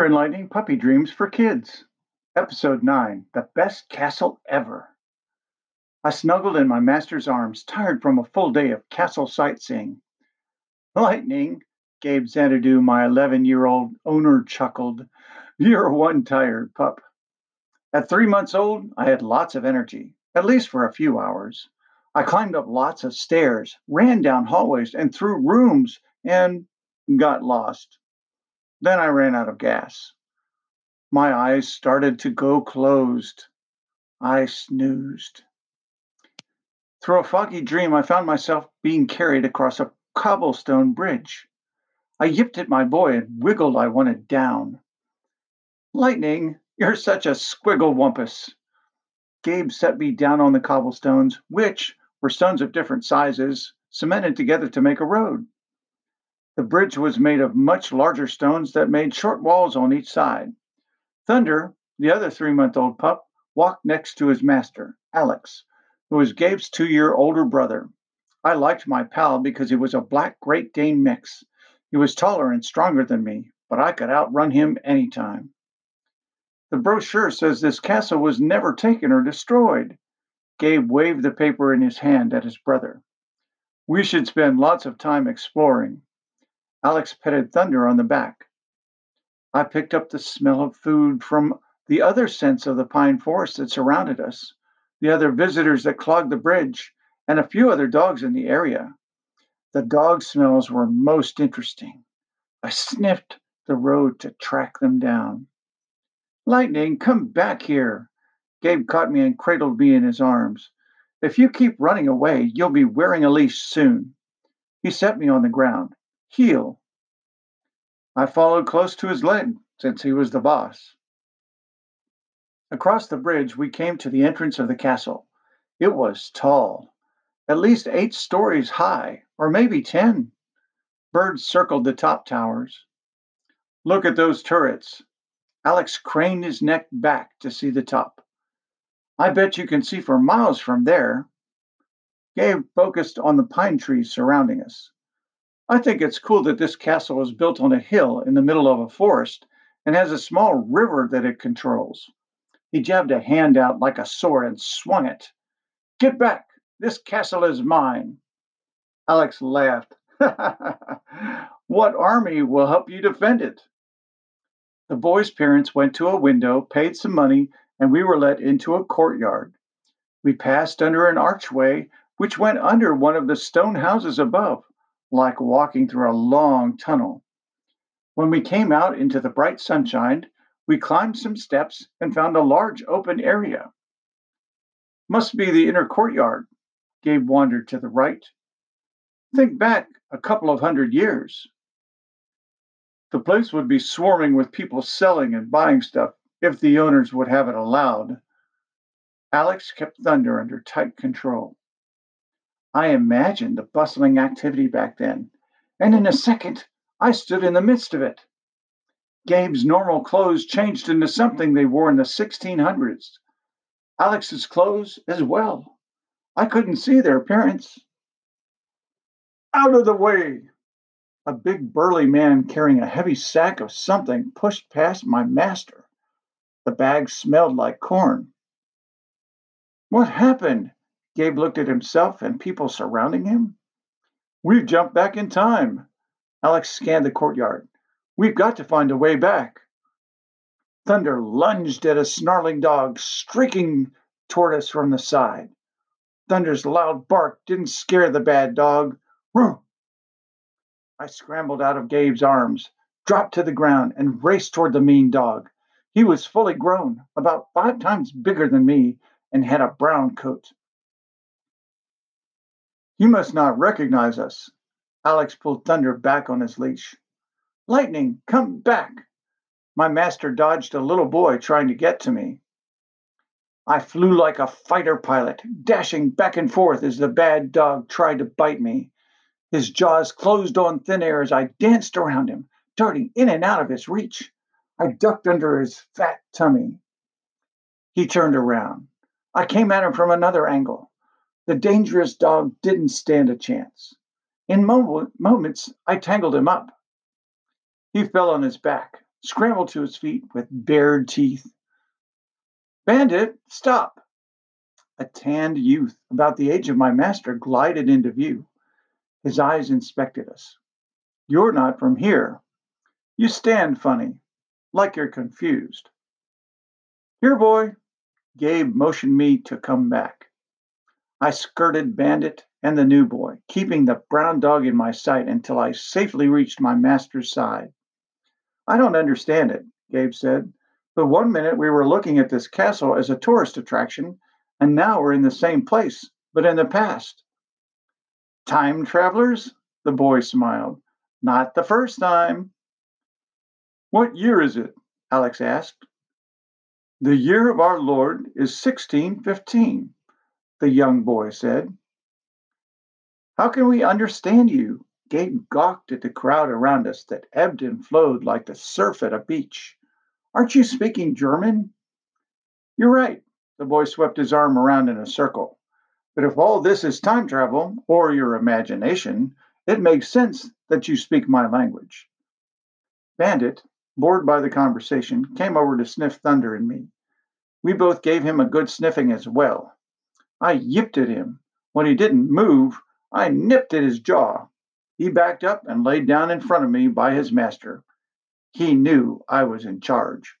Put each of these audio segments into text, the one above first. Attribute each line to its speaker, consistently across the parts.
Speaker 1: Thunder and Lightning Puppy Dreams for Kids, Episode 9 The Best Castle Ever. I snuggled in my master's arms, tired from a full day of castle sightseeing. Lightning, Gabe Xanadu, my 11 year old owner, chuckled. You're one tired pup. At three months old, I had lots of energy, at least for a few hours. I climbed up lots of stairs, ran down hallways and through rooms, and got lost. Then I ran out of gas. My eyes started to go closed. I snoozed. Through a foggy dream, I found myself being carried across a cobblestone bridge. I yipped at my boy and wiggled I wanted down. Lightning, you're such a squiggle wumpus. Gabe set me down on the cobblestones, which were stones of different sizes, cemented together to make a road. The bridge was made of much larger stones that made short walls on each side. Thunder, the other three month old pup, walked next to his master, Alex, who was Gabe's two year older brother. I liked my pal because he was a black Great Dane mix. He was taller and stronger than me, but I could outrun him any time. The brochure says this castle was never taken or destroyed. Gabe waved the paper in his hand at his brother. We should spend lots of time exploring. Alex petted Thunder on the back. I picked up the smell of food from the other scents of the pine forest that surrounded us, the other visitors that clogged the bridge, and a few other dogs in the area. The dog smells were most interesting. I sniffed the road to track them down. Lightning, come back here. Gabe caught me and cradled me in his arms. If you keep running away, you'll be wearing a leash soon. He set me on the ground heel. I followed close to his leg, since he was the boss. Across the bridge, we came to the entrance of the castle. It was tall, at least eight stories high, or maybe ten. Birds circled the top towers. Look at those turrets. Alex craned his neck back to see the top. I bet you can see for miles from there. Gabe focused on the pine trees surrounding us. I think it's cool that this castle is built on a hill in the middle of a forest and has a small river that it controls. He jabbed a hand out like a sword and swung it. Get back! This castle is mine. Alex laughed. what army will help you defend it? The boy's parents went to a window, paid some money, and we were let into a courtyard. We passed under an archway which went under one of the stone houses above like walking through a long tunnel. When we came out into the bright sunshine, we climbed some steps and found a large open area. Must be the inner courtyard. Gabe wandered to the right. Think back a couple of hundred years. The place would be swarming with people selling and buying stuff if the owners would have it allowed. Alex kept Thunder under tight control. I imagined the bustling activity back then, and in a second I stood in the midst of it. Gabe's normal clothes changed into something they wore in the 1600s. Alex's clothes as well. I couldn't see their appearance. Out of the way! A big burly man carrying a heavy sack of something pushed past my master. The bag smelled like corn. What happened? Gabe looked at himself and people surrounding him. We've jumped back in time. Alex scanned the courtyard. We've got to find a way back. Thunder lunged at a snarling dog streaking toward us from the side. Thunder's loud bark didn't scare the bad dog. Ruh! I scrambled out of Gabe's arms, dropped to the ground, and raced toward the mean dog. He was fully grown, about five times bigger than me, and had a brown coat. You must not recognize us. Alex pulled Thunder back on his leash. Lightning, come back. My master dodged a little boy trying to get to me. I flew like a fighter pilot, dashing back and forth as the bad dog tried to bite me. His jaws closed on thin air as I danced around him, darting in and out of his reach. I ducked under his fat tummy. He turned around. I came at him from another angle. The dangerous dog didn't stand a chance. In moments, I tangled him up. He fell on his back, scrambled to his feet with bared teeth. Bandit, stop! A tanned youth, about the age of my master, glided into view. His eyes inspected us. You're not from here. You stand funny, like you're confused. Here, boy. Gabe motioned me to come back. I skirted Bandit and the new boy, keeping the brown dog in my sight until I safely reached my master's side. I don't understand it, Gabe said, but one minute we were looking at this castle as a tourist attraction, and now we're in the same place, but in the past. Time travelers? The boy smiled. Not the first time. What year is it? Alex asked. The year of our Lord is 1615, the young boy said. How can we understand you? Gabe gawked at the crowd around us that ebbed and flowed like the surf at a beach. Aren't you speaking German? You're right. The boy swept his arm around in a circle. But if all this is time travel, or your imagination, it makes sense that you speak my language. Bandit, bored by the conversation, came over to sniff Thunder and me. We both gave him a good sniffing as well. I yipped at him. When he didn't move, I nipped at his jaw. He backed up and laid down in front of me by his master. He knew I was in charge.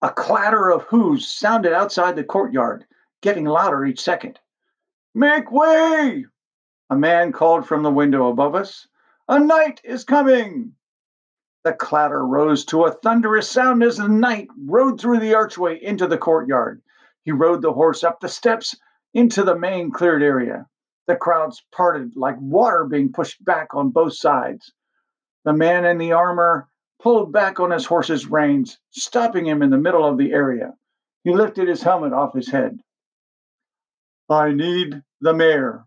Speaker 1: A clatter of hoos sounded outside the courtyard, getting louder each second. Make way! A man called from the window above us. A knight is coming! The clatter rose to a thunderous sound as the knight rode through the archway into the courtyard. He rode the horse up the steps into the main cleared area. The crowds parted like water being pushed back on both sides. The man in the armor pulled back on his horse's reins, stopping him in the middle of the area. He lifted his helmet off his head. I need the mayor.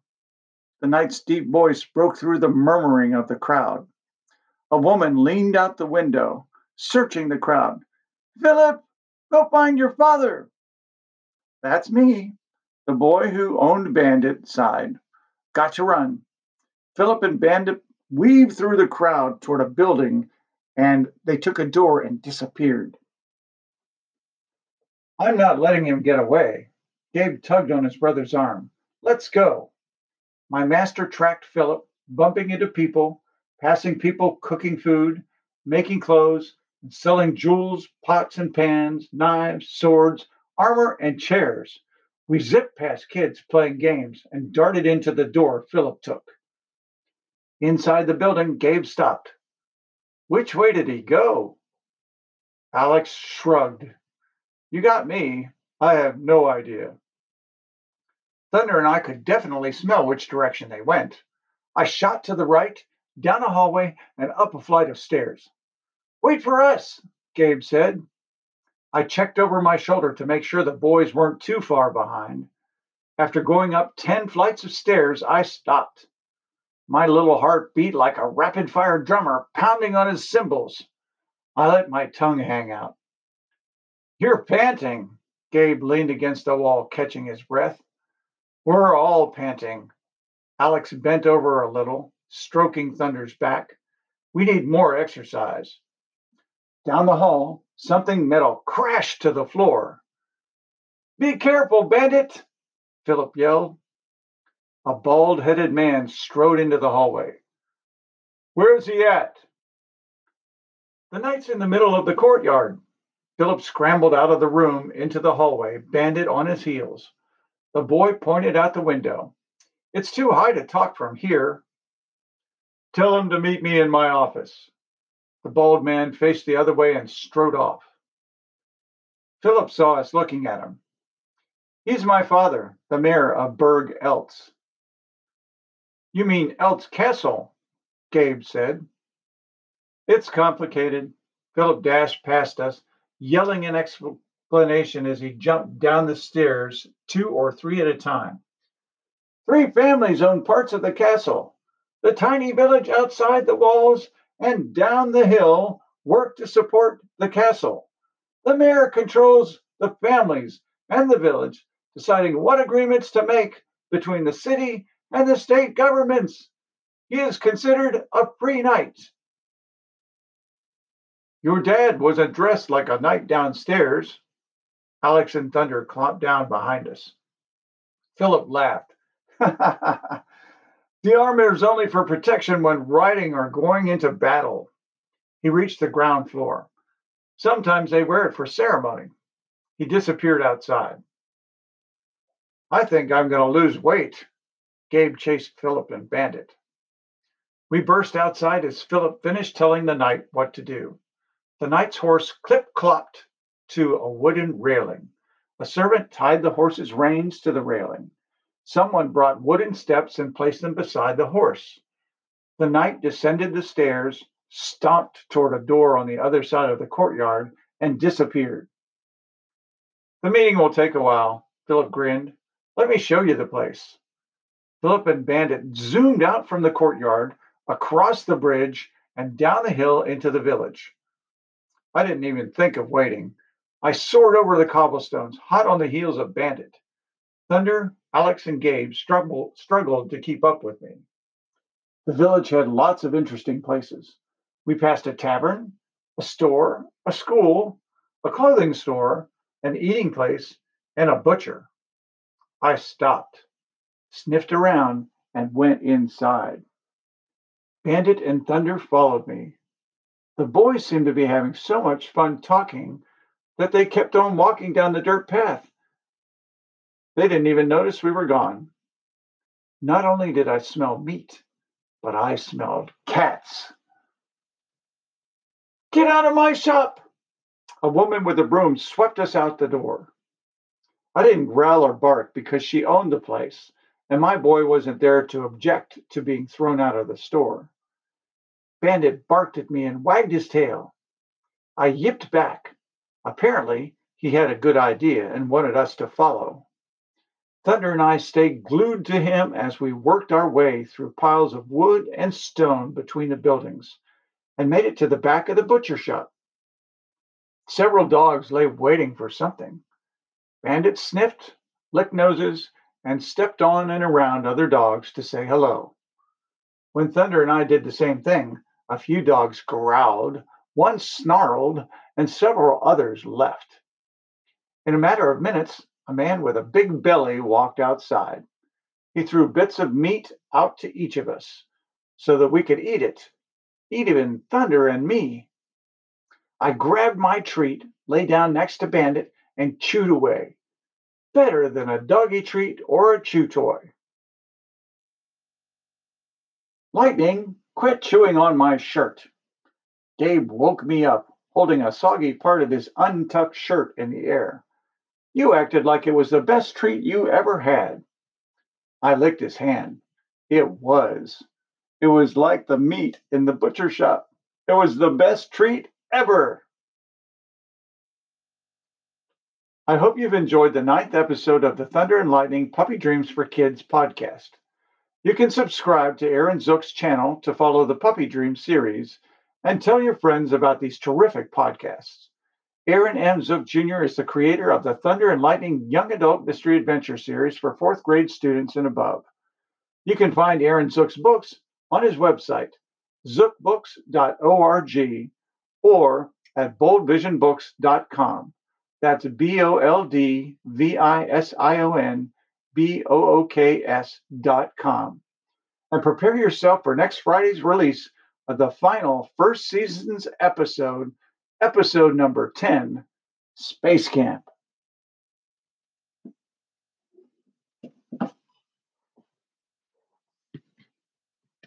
Speaker 1: The knight's deep voice broke through the murmuring of the crowd. A woman leaned out the window, searching the crowd. Philip, go find your father. That's me. The boy who owned Bandit sighed. Got to run. Philip and Bandit weaved through the crowd toward a building and they took a door and disappeared. I'm not letting him get away. Gabe tugged on his brother's arm. Let's go. My master tracked Philip, bumping into people, passing people cooking food, making clothes, and selling jewels, pots and pans, knives, swords, armor, and chairs. We zipped past kids playing games and darted into the door Philip took. Inside the building, Gabe stopped. Which way did he go? Alex shrugged. You got me. I have no idea. Thunder and I could definitely smell which direction they went. I shot to the right, down a hallway, and up a flight of stairs. Wait for us, Gabe said. I checked over my shoulder to make sure the boys weren't too far behind. After going up 10 flights of stairs, I stopped. My little heart beat like a rapid fire drummer pounding on his cymbals. I let my tongue hang out. You're panting. Gabe leaned against the wall, catching his breath. We're all panting. Alex bent over a little, stroking Thunder's back. We need more exercise. Down the hall, Something metal crashed to the floor. Be careful, bandit! Philip yelled. A bald headed man strode into the hallway. Where's he at? The knight's in the middle of the courtyard. Philip scrambled out of the room into the hallway, bandit on his heels. The boy pointed out the window. It's too high to talk from here. Tell him to meet me in my office. The bald man faced the other way and strode off. Philip saw us looking at him. He's my father, the mayor of Burg Eltz. You mean Eltz Castle, Gabe said. It's complicated. Philip dashed past us, yelling an explanation as he jumped down the stairs, two or three at a time. Three families own parts of the castle. The tiny village outside the walls and down the hill work to support the castle. The mayor controls the families and the village, deciding what agreements to make between the city and the state governments. He is considered a free knight. Your dad wasn't dressed like a knight downstairs. Alex and Thunder clomped down behind us. Philip laughed. the armor is only for protection when riding or going into battle. He reached the ground floor. Sometimes they wear it for ceremony. He disappeared outside. I think I'm going to lose weight. Gabe chased Philip and Bandit. We burst outside as Philip finished telling the knight what to do. The knight's horse clip clopped to a wooden railing. A servant tied the horse's reins to the railing. Someone brought wooden steps and placed them beside the horse. The knight descended the stairs, stomped toward a door on the other side of the courtyard, and disappeared. The meeting will take a while, Philip grinned. Let me show you the place. Philip and Bandit zoomed out from the courtyard, across the bridge, and down the hill into the village. I didn't even think of waiting. I soared over the cobblestones, hot on the heels of Bandit. Thunder, Alex, and Gabe struggled, struggled to keep up with me. The village had lots of interesting places. We passed a tavern, a store, a school, a clothing store, an eating place, and a butcher. I stopped, sniffed around, and went inside. Bandit and Thunder followed me. The boys seemed to be having so much fun talking that they kept on walking down the dirt path. They didn't even notice we were gone. Not only did I smell meat, but I smelled cats. Get out of my shop! A woman with a broom swept us out the door. I didn't growl or bark because she owned the place, and my boy wasn't there to object to being thrown out of the store. Bandit barked at me and wagged his tail. I yipped back. Apparently, he had a good idea and wanted us to follow. Thunder and I stayed glued to him as we worked our way through piles of wood and stone between the buildings and made it to the back of the butcher shop. Several dogs lay waiting for something. Bandit sniffed, licked noses, and stepped on and around other dogs to say hello. When Thunder and I did the same thing, a few dogs growled, one snarled, and several others left. In a matter of minutes, a man with a big belly walked outside. He threw bits of meat out to each of us so that we could eat it, eat even Thunder and me. I grabbed my treat, lay down next to Bandit, and chewed away. Better than a doggy treat or a chew toy. Lightning Quit chewing on my shirt. Gabe woke me up, holding a soggy part of his untucked shirt in the air. You acted like it was the best treat you ever had. I licked his hand. It was. It was like the meat in the butcher shop. It was the best treat ever. I hope you've enjoyed the ninth episode of the Thunder and Lightning Puppy Dreams for Kids podcast. You can subscribe to Aaron Zook's channel to follow the Puppy Dream series and tell your friends about these terrific podcasts. Aaron M. Zook Jr. is the creator of the Thunder and Lightning Young Adult Mystery Adventure series for fourth grade students and above. You can find Aaron Zook's books on his website, zookbooks.org, or at boldvisionbooks.com. That's B O L D V I S I O N B O O K S dot com. And prepare yourself for next Friday's release of the final first season's episode, episode number 10 Space Camp.